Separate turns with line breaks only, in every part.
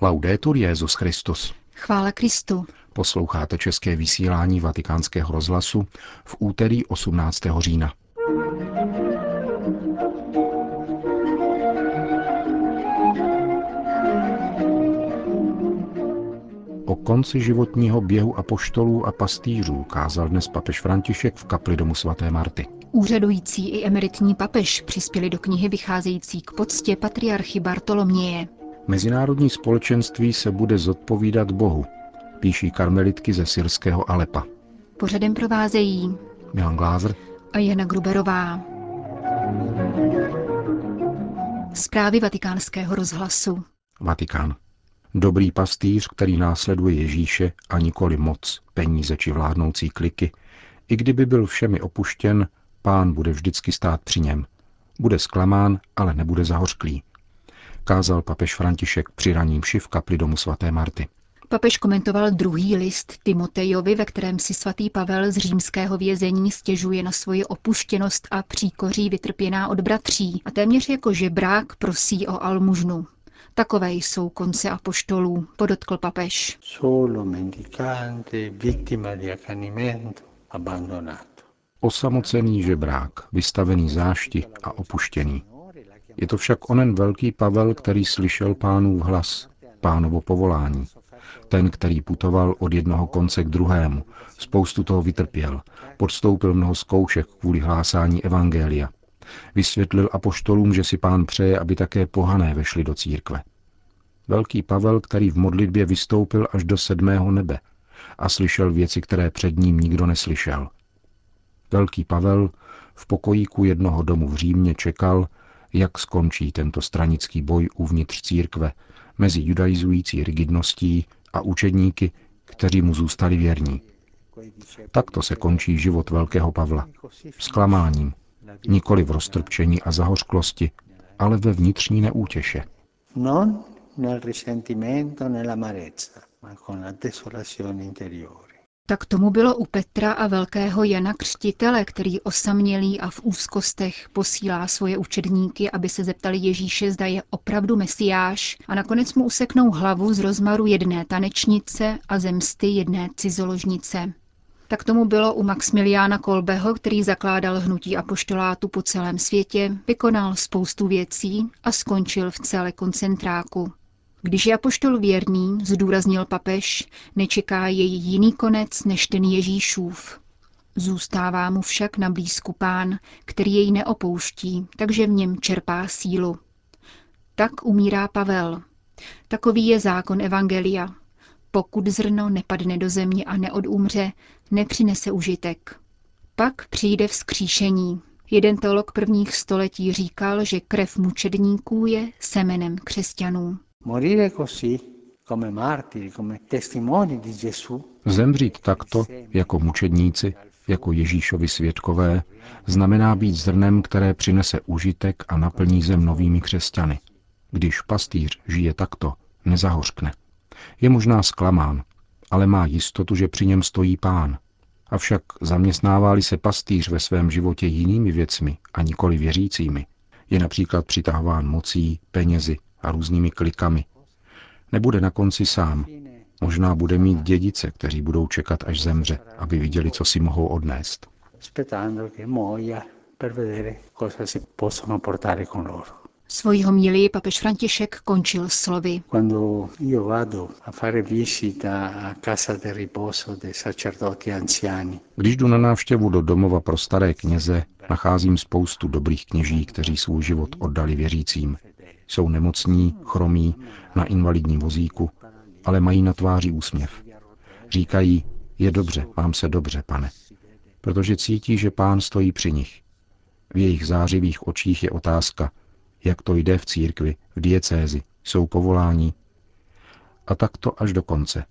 Laudetur Jezus Christus.
Chvála Kristu.
Posloucháte české vysílání Vatikánského rozhlasu v úterý 18. října. O konci životního běhu apoštolů a pastýřů kázal dnes papež František v kapli domu svaté Marty.
Úřadující i emeritní papež přispěli do knihy vycházející k poctě patriarchy Bartoloměje.
Mezinárodní společenství se bude zodpovídat Bohu, píší karmelitky ze syrského Alepa.
Pořadem provázejí
Milan Glázer
a Jana Gruberová. Zprávy vatikánského rozhlasu.
Vatikán. Dobrý pastýř, který následuje Ježíše a nikoli moc, peníze či vládnoucí kliky, i kdyby byl všemi opuštěn, pán bude vždycky stát při něm. Bude zklamán, ale nebude zahořklý. Kázal papež František při raním v kapli domu svaté Marty.
Papež komentoval druhý list Timotejovi, ve kterém si svatý Pavel z římského vězení stěžuje na svoji opuštěnost a příkoří vytrpěná od bratří a téměř jako žebrák prosí o almužnu. Takové jsou konce apoštolů, podotkl papež.
Osamocený žebrák, vystavený zášti a opuštěný. Je to však onen velký Pavel, který slyšel pánův hlas, pánovo povolání. Ten, který putoval od jednoho konce k druhému, spoustu toho vytrpěl, podstoupil mnoho zkoušek kvůli hlásání evangelia. Vysvětlil apoštolům, že si pán přeje, aby také pohané vešli do církve. Velký Pavel, který v modlitbě vystoupil až do sedmého nebe a slyšel věci, které před ním nikdo neslyšel. Velký Pavel v pokojíku jednoho domu v Římě čekal, jak skončí tento stranický boj uvnitř církve mezi judaizující rigidností a učedníky, kteří mu zůstali věrní. Takto se končí život velkého Pavla. Zklamáním, nikoli v roztrpčení a zahořklosti, ale ve vnitřní neútěše.
Non nel risentimento, nell'amarezza, ma con la desolazione interiore.
Tak tomu bylo u Petra a velkého Jana Křtitele, který osamělý a v úzkostech posílá svoje učedníky, aby se zeptali Ježíše, zda je opravdu mesiáš a nakonec mu useknou hlavu z rozmaru jedné tanečnice a zemsty jedné cizoložnice. Tak tomu bylo u Maximiliána Kolbeho, který zakládal hnutí apoštolátu po celém světě, vykonal spoustu věcí a skončil v celé koncentráku. Když je apoštol věrný, zdůraznil papež, nečeká jej jiný konec než ten Ježíšův. Zůstává mu však na blízku pán, který jej neopouští, takže v něm čerpá sílu. Tak umírá Pavel. Takový je zákon Evangelia. Pokud zrno nepadne do země a neodumře, nepřinese užitek. Pak přijde vzkříšení. Jeden teolog prvních století říkal, že krev mučedníků je semenem křesťanů.
Zemřít takto, jako mučedníci, jako Ježíšovi svědkové, znamená být zrnem, které přinese užitek a naplní zem novými křesťany. Když pastýř žije takto, nezahořkne. Je možná zklamán, ale má jistotu, že při něm stojí pán. Avšak zaměstnává-li se pastýř ve svém životě jinými věcmi a nikoli věřícími, je například přitahován mocí, penězi, a různými klikami. Nebude na konci sám. Možná bude mít dědice, kteří budou čekat, až zemře, aby viděli, co si mohou odnést.
Svoji homílii papež František končil slovy.
Když jdu na návštěvu do domova pro staré kněze, nacházím spoustu dobrých kněží, kteří svůj život oddali věřícím. Jsou nemocní, chromí, na invalidním vozíku, ale mají na tváři úsměv. Říkají, je dobře, mám se dobře, pane. Protože cítí, že pán stojí při nich. V jejich zářivých očích je otázka, jak to jde v církvi, v diecézi, jsou povolání. A tak to až do konce,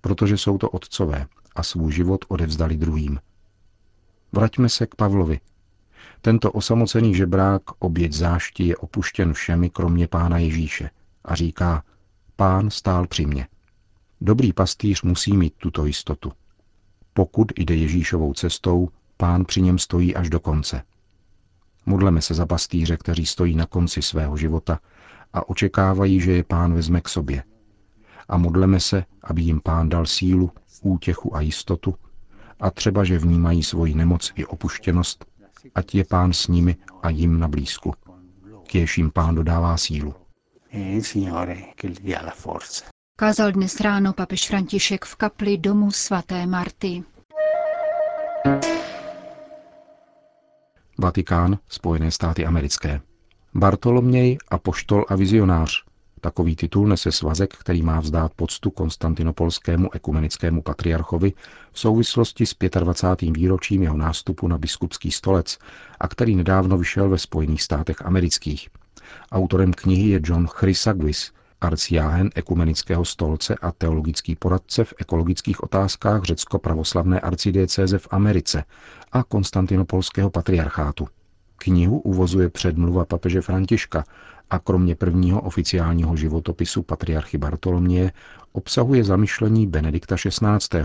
protože jsou to otcové a svůj život odevzdali druhým. Vraťme se k Pavlovi, tento osamocený žebrák, oběť zášti, je opuštěn všemi kromě pána Ježíše a říká, pán stál při mně. Dobrý pastýř musí mít tuto jistotu. Pokud jde Ježíšovou cestou, pán při něm stojí až do konce. Modleme se za pastýře, kteří stojí na konci svého života a očekávají, že je pán vezme k sobě. a modleme se, aby jim pán dal sílu, útěchu a jistotu, a třeba, že vnímají svoji nemoc i opuštěnost, ať je pán s nimi a jim na blízku. Kéž jim pán dodává sílu.
Kázal dnes ráno papež František v kapli domu svaté Marty.
Vatikán, Spojené státy americké. Bartoloměj, apoštol a vizionář. Takový titul nese svazek, který má vzdát poctu konstantinopolskému ekumenickému patriarchovi v souvislosti s 25. výročím jeho nástupu na biskupský stolec a který nedávno vyšel ve Spojených státech amerických. Autorem knihy je John Chrysaguis, arciáhen ekumenického stolce a teologický poradce v ekologických otázkách řecko-pravoslavné arcidiecéze v Americe a konstantinopolského patriarchátu. Knihu uvozuje předmluva papeže Františka a kromě prvního oficiálního životopisu patriarchy Bartoloměje obsahuje zamyšlení Benedikta XVI.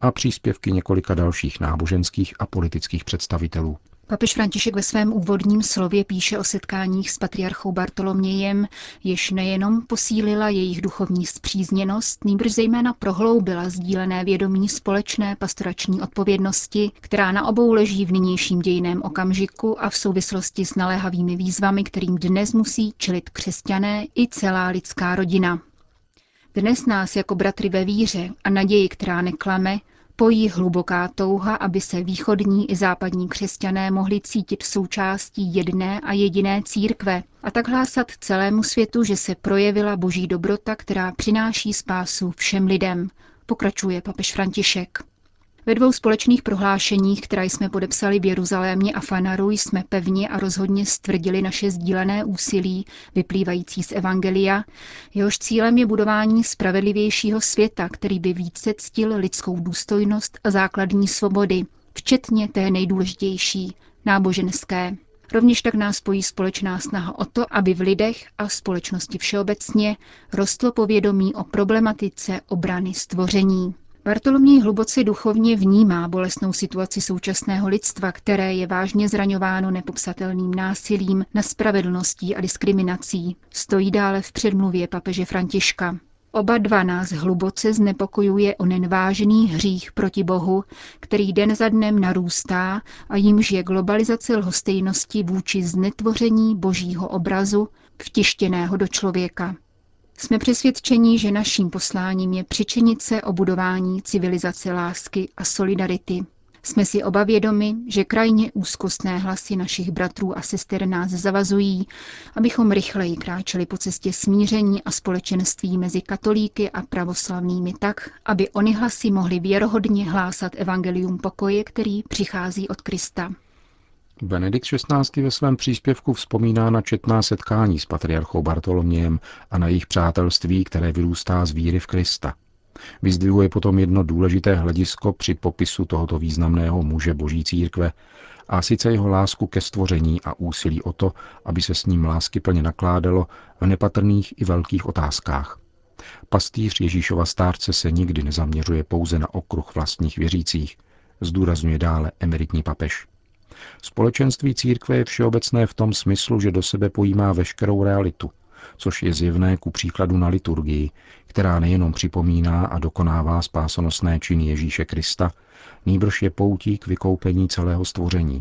a příspěvky několika dalších náboženských a politických představitelů.
Papež František ve svém úvodním slově píše o setkáních s patriarchou Bartolomějem, jež nejenom posílila jejich duchovní zpřízněnost, nýbrž zejména prohloubila sdílené vědomí společné pastorační odpovědnosti, která na obou leží v nynějším dějiném okamžiku a v souvislosti s naléhavými výzvami, kterým dnes musí čelit křesťané i celá lidská rodina. Dnes nás jako bratry ve víře a naději, která neklame, pojí hluboká touha, aby se východní i západní křesťané mohli cítit součástí jedné a jediné církve a tak hlásat celému světu, že se projevila boží dobrota, která přináší spásu všem lidem, pokračuje papež František. Ve dvou společných prohlášeních, která jsme podepsali v Jeruzalémě a Fanaru, jsme pevně a rozhodně stvrdili naše sdílené úsilí, vyplývající z Evangelia, jehož cílem je budování spravedlivějšího světa, který by více ctil lidskou důstojnost a základní svobody, včetně té nejdůležitější, náboženské. Rovněž tak nás spojí společná snaha o to, aby v lidech a společnosti všeobecně rostlo povědomí o problematice obrany stvoření. Bartoloměj hluboce duchovně vnímá bolestnou situaci současného lidstva, které je vážně zraňováno nepopsatelným násilím, nespravedlností a diskriminací. Stojí dále v předmluvě papeže Františka. Oba dva nás hluboce znepokojuje onen vážný hřích proti Bohu, který den za dnem narůstá a jímž je globalizace lhostejnosti vůči znetvoření božího obrazu vtištěného do člověka. Jsme přesvědčeni, že naším posláním je přičinit se o budování civilizace lásky a solidarity. Jsme si oba vědomi, že krajně úzkostné hlasy našich bratrů a sester nás zavazují, abychom rychleji kráčeli po cestě smíření a společenství mezi katolíky a pravoslavnými tak, aby oni hlasy mohly věrohodně hlásat evangelium pokoje, který přichází od Krista.
Benedikt XVI. ve svém příspěvku vzpomíná na četná setkání s patriarchou Bartolomějem a na jejich přátelství, které vyrůstá z víry v Krista. Vyzdvihuje potom jedno důležité hledisko při popisu tohoto významného muže boží církve, a sice jeho lásku ke stvoření a úsilí o to, aby se s ním lásky plně nakládalo v nepatrných i velkých otázkách. Pastýř Ježíšova stárce se nikdy nezaměřuje pouze na okruh vlastních věřících, zdůrazňuje dále emeritní papež. Společenství církve je všeobecné v tom smyslu, že do sebe pojímá veškerou realitu, což je zjevné ku příkladu na liturgii, která nejenom připomíná a dokonává spásonosné činy Ježíše Krista, nýbrž je poutí k vykoupení celého stvoření.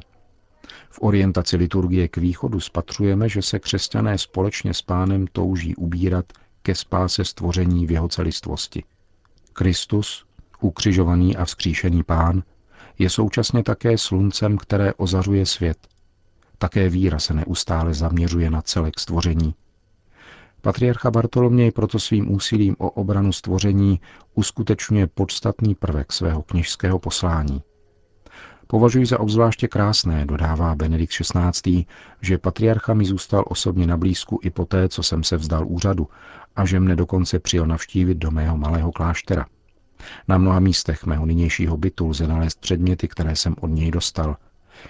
V orientaci liturgie k východu spatřujeme, že se křesťané společně s pánem touží ubírat ke spáse stvoření v jeho celistvosti. Kristus, ukřižovaný a vzkříšený pán, je současně také sluncem, které ozařuje svět. Také víra se neustále zaměřuje na celek stvoření. Patriarcha Bartoloměj proto svým úsilím o obranu stvoření uskutečňuje podstatný prvek svého kněžského poslání. Považuji za obzvláště krásné, dodává Benedikt XVI., že patriarcha mi zůstal osobně na blízku i poté, co jsem se vzdal úřadu a že mne dokonce přijel navštívit do mého malého kláštera. Na mnoha místech mého nynějšího bytu lze nalézt předměty, které jsem od něj dostal.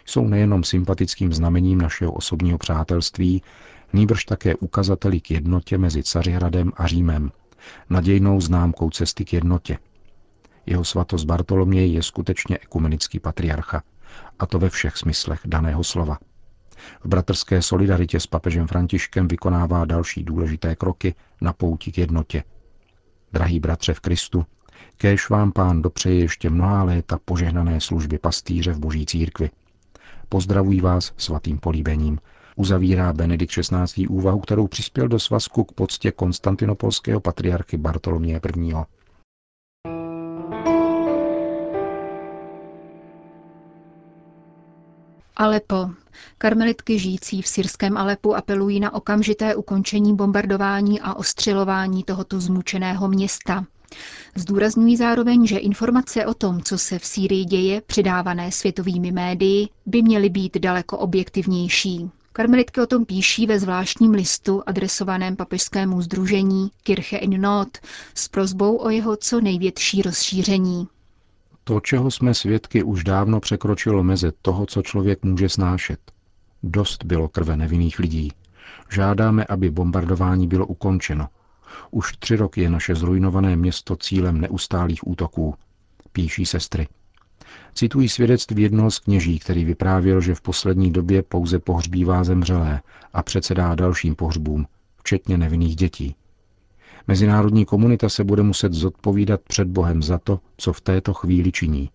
Jsou nejenom sympatickým znamením našeho osobního přátelství, nýbrž také ukazateli k jednotě mezi Cařihradem a Římem, nadějnou známkou cesty k jednotě. Jeho svatost Bartoloměj je skutečně ekumenický patriarcha, a to ve všech smyslech daného slova. V bratrské solidaritě s papežem Františkem vykonává další důležité kroky na pouti k jednotě. Drahý bratře v Kristu, kéž vám pán dopřeje ještě mnohá léta požehnané služby pastýře v boží církvi. Pozdravují vás svatým políbením. Uzavírá Benedikt XVI. úvahu, kterou přispěl do svazku k poctě konstantinopolského patriarchy Bartoloměje I.
Alepo. Karmelitky žijící v syrském Alepu apelují na okamžité ukončení bombardování a ostřelování tohoto zmučeného města. Zdůrazňují zároveň, že informace o tom, co se v Sýrii děje, předávané světovými médii, by měly být daleko objektivnější. Karmelitky o tom píší ve zvláštním listu adresovaném papežskému združení Kirche in Not s prozbou o jeho co největší rozšíření.
To, čeho jsme svědky, už dávno překročilo meze toho, co člověk může snášet. Dost bylo krve nevinných lidí. Žádáme, aby bombardování bylo ukončeno. Už tři roky je naše zrujnované město cílem neustálých útoků, píší sestry. Citují svědectví jednoho z kněží, který vyprávěl, že v poslední době pouze pohřbívá zemřelé a předsedá dalším pohřbům, včetně nevinných dětí. Mezinárodní komunita se bude muset zodpovídat před Bohem za to, co v této chvíli činí,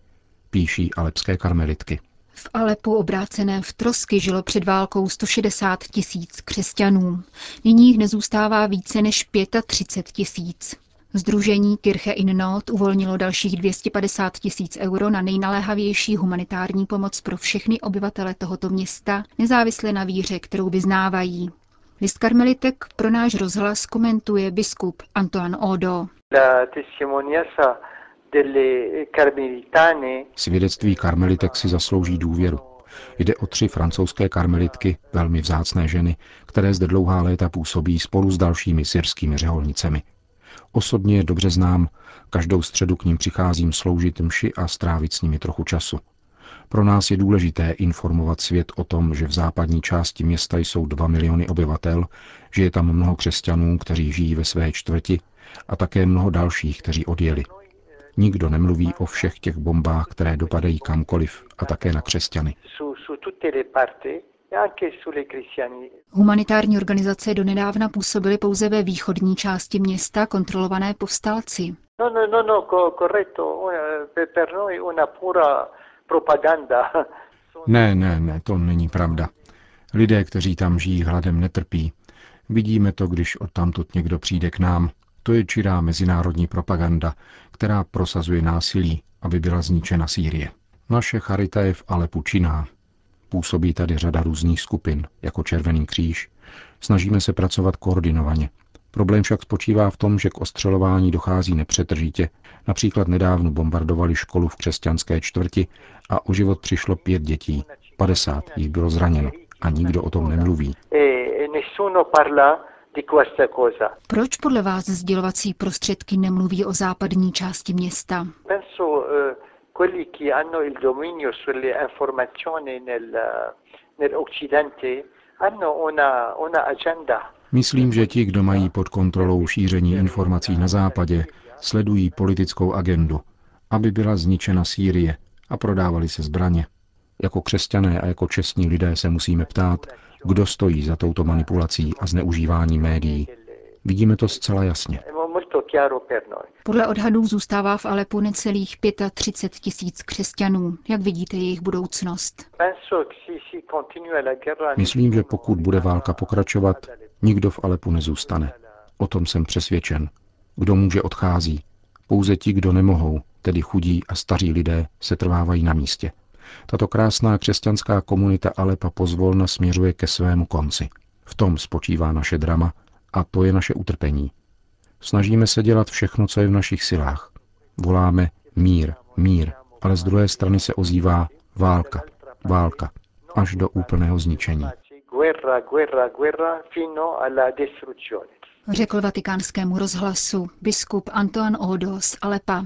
píší alepské karmelitky.
V Alepu obráceném v trosky žilo před válkou 160 tisíc křesťanů. Nyní jich nezůstává více než 35 tisíc. Združení Kirche in Not uvolnilo dalších 250 tisíc euro na nejnaléhavější humanitární pomoc pro všechny obyvatele tohoto města, nezávisle na víře, kterou vyznávají. List karmelitek pro náš rozhlas komentuje biskup Antoine Odo.
Svědectví karmelitek si zaslouží důvěru. Jde o tři francouzské karmelitky, velmi vzácné ženy, které zde dlouhá léta působí spolu s dalšími syrskými řeholnicemi. Osobně je dobře znám, každou středu k ním přicházím sloužit mši a strávit s nimi trochu času. Pro nás je důležité informovat svět o tom, že v západní části města jsou dva miliony obyvatel, že je tam mnoho křesťanů, kteří žijí ve své čtvrti a také mnoho dalších, kteří odjeli. Nikdo nemluví o všech těch bombách, které dopadají kamkoliv a také na křesťany.
Humanitární organizace donedávna působily pouze ve východní části města, kontrolované povstalci.
No, no, no, no, corretto. Per noi una pura propaganda.
Ne, ne, ne, to není pravda. Lidé, kteří tam žijí hladem, netrpí. Vidíme to, když odtamtud někdo přijde k nám. To je čirá mezinárodní propaganda, která prosazuje násilí, aby byla zničena Sýrie. Naše charita je v Alepu činná. Působí tady řada různých skupin, jako Červený kříž. Snažíme se pracovat koordinovaně. Problém však spočívá v tom, že k ostřelování dochází nepřetržitě. Například nedávno bombardovali školu v křesťanské čtvrti a o život přišlo pět dětí. 50 jich bylo zraněno a nikdo o tom nemluví.
Proč podle vás sdělovací prostředky nemluví o západní části města?
quelli che hanno il dominio sulle informazioni nel, nell'Occidente hanno una, una agenda.
Myslím, že ti, kdo mají pod kontrolou šíření informací na západě, sledují politickou agendu, aby byla zničena Sýrie a prodávali se zbraně. Jako křesťané a jako čestní lidé se musíme ptát, kdo stojí za touto manipulací a zneužívání médií. Vidíme to zcela jasně.
Podle odhadů zůstává v Alepu necelých 35 tisíc křesťanů. Jak vidíte jejich budoucnost?
Myslím, že pokud bude válka pokračovat, nikdo v Alepu nezůstane. O tom jsem přesvědčen. Kdo může, odchází. Pouze ti, kdo nemohou, tedy chudí a staří lidé, se trvávají na místě. Tato krásná křesťanská komunita Alepa pozvolna směřuje ke svému konci. V tom spočívá naše drama a to je naše utrpení. Snažíme se dělat všechno, co je v našich silách. Voláme mír, mír, ale z druhé strany se ozývá válka, válka, až do úplného zničení.
Řekl vatikánskému rozhlasu biskup Antoine Odo z Alepa.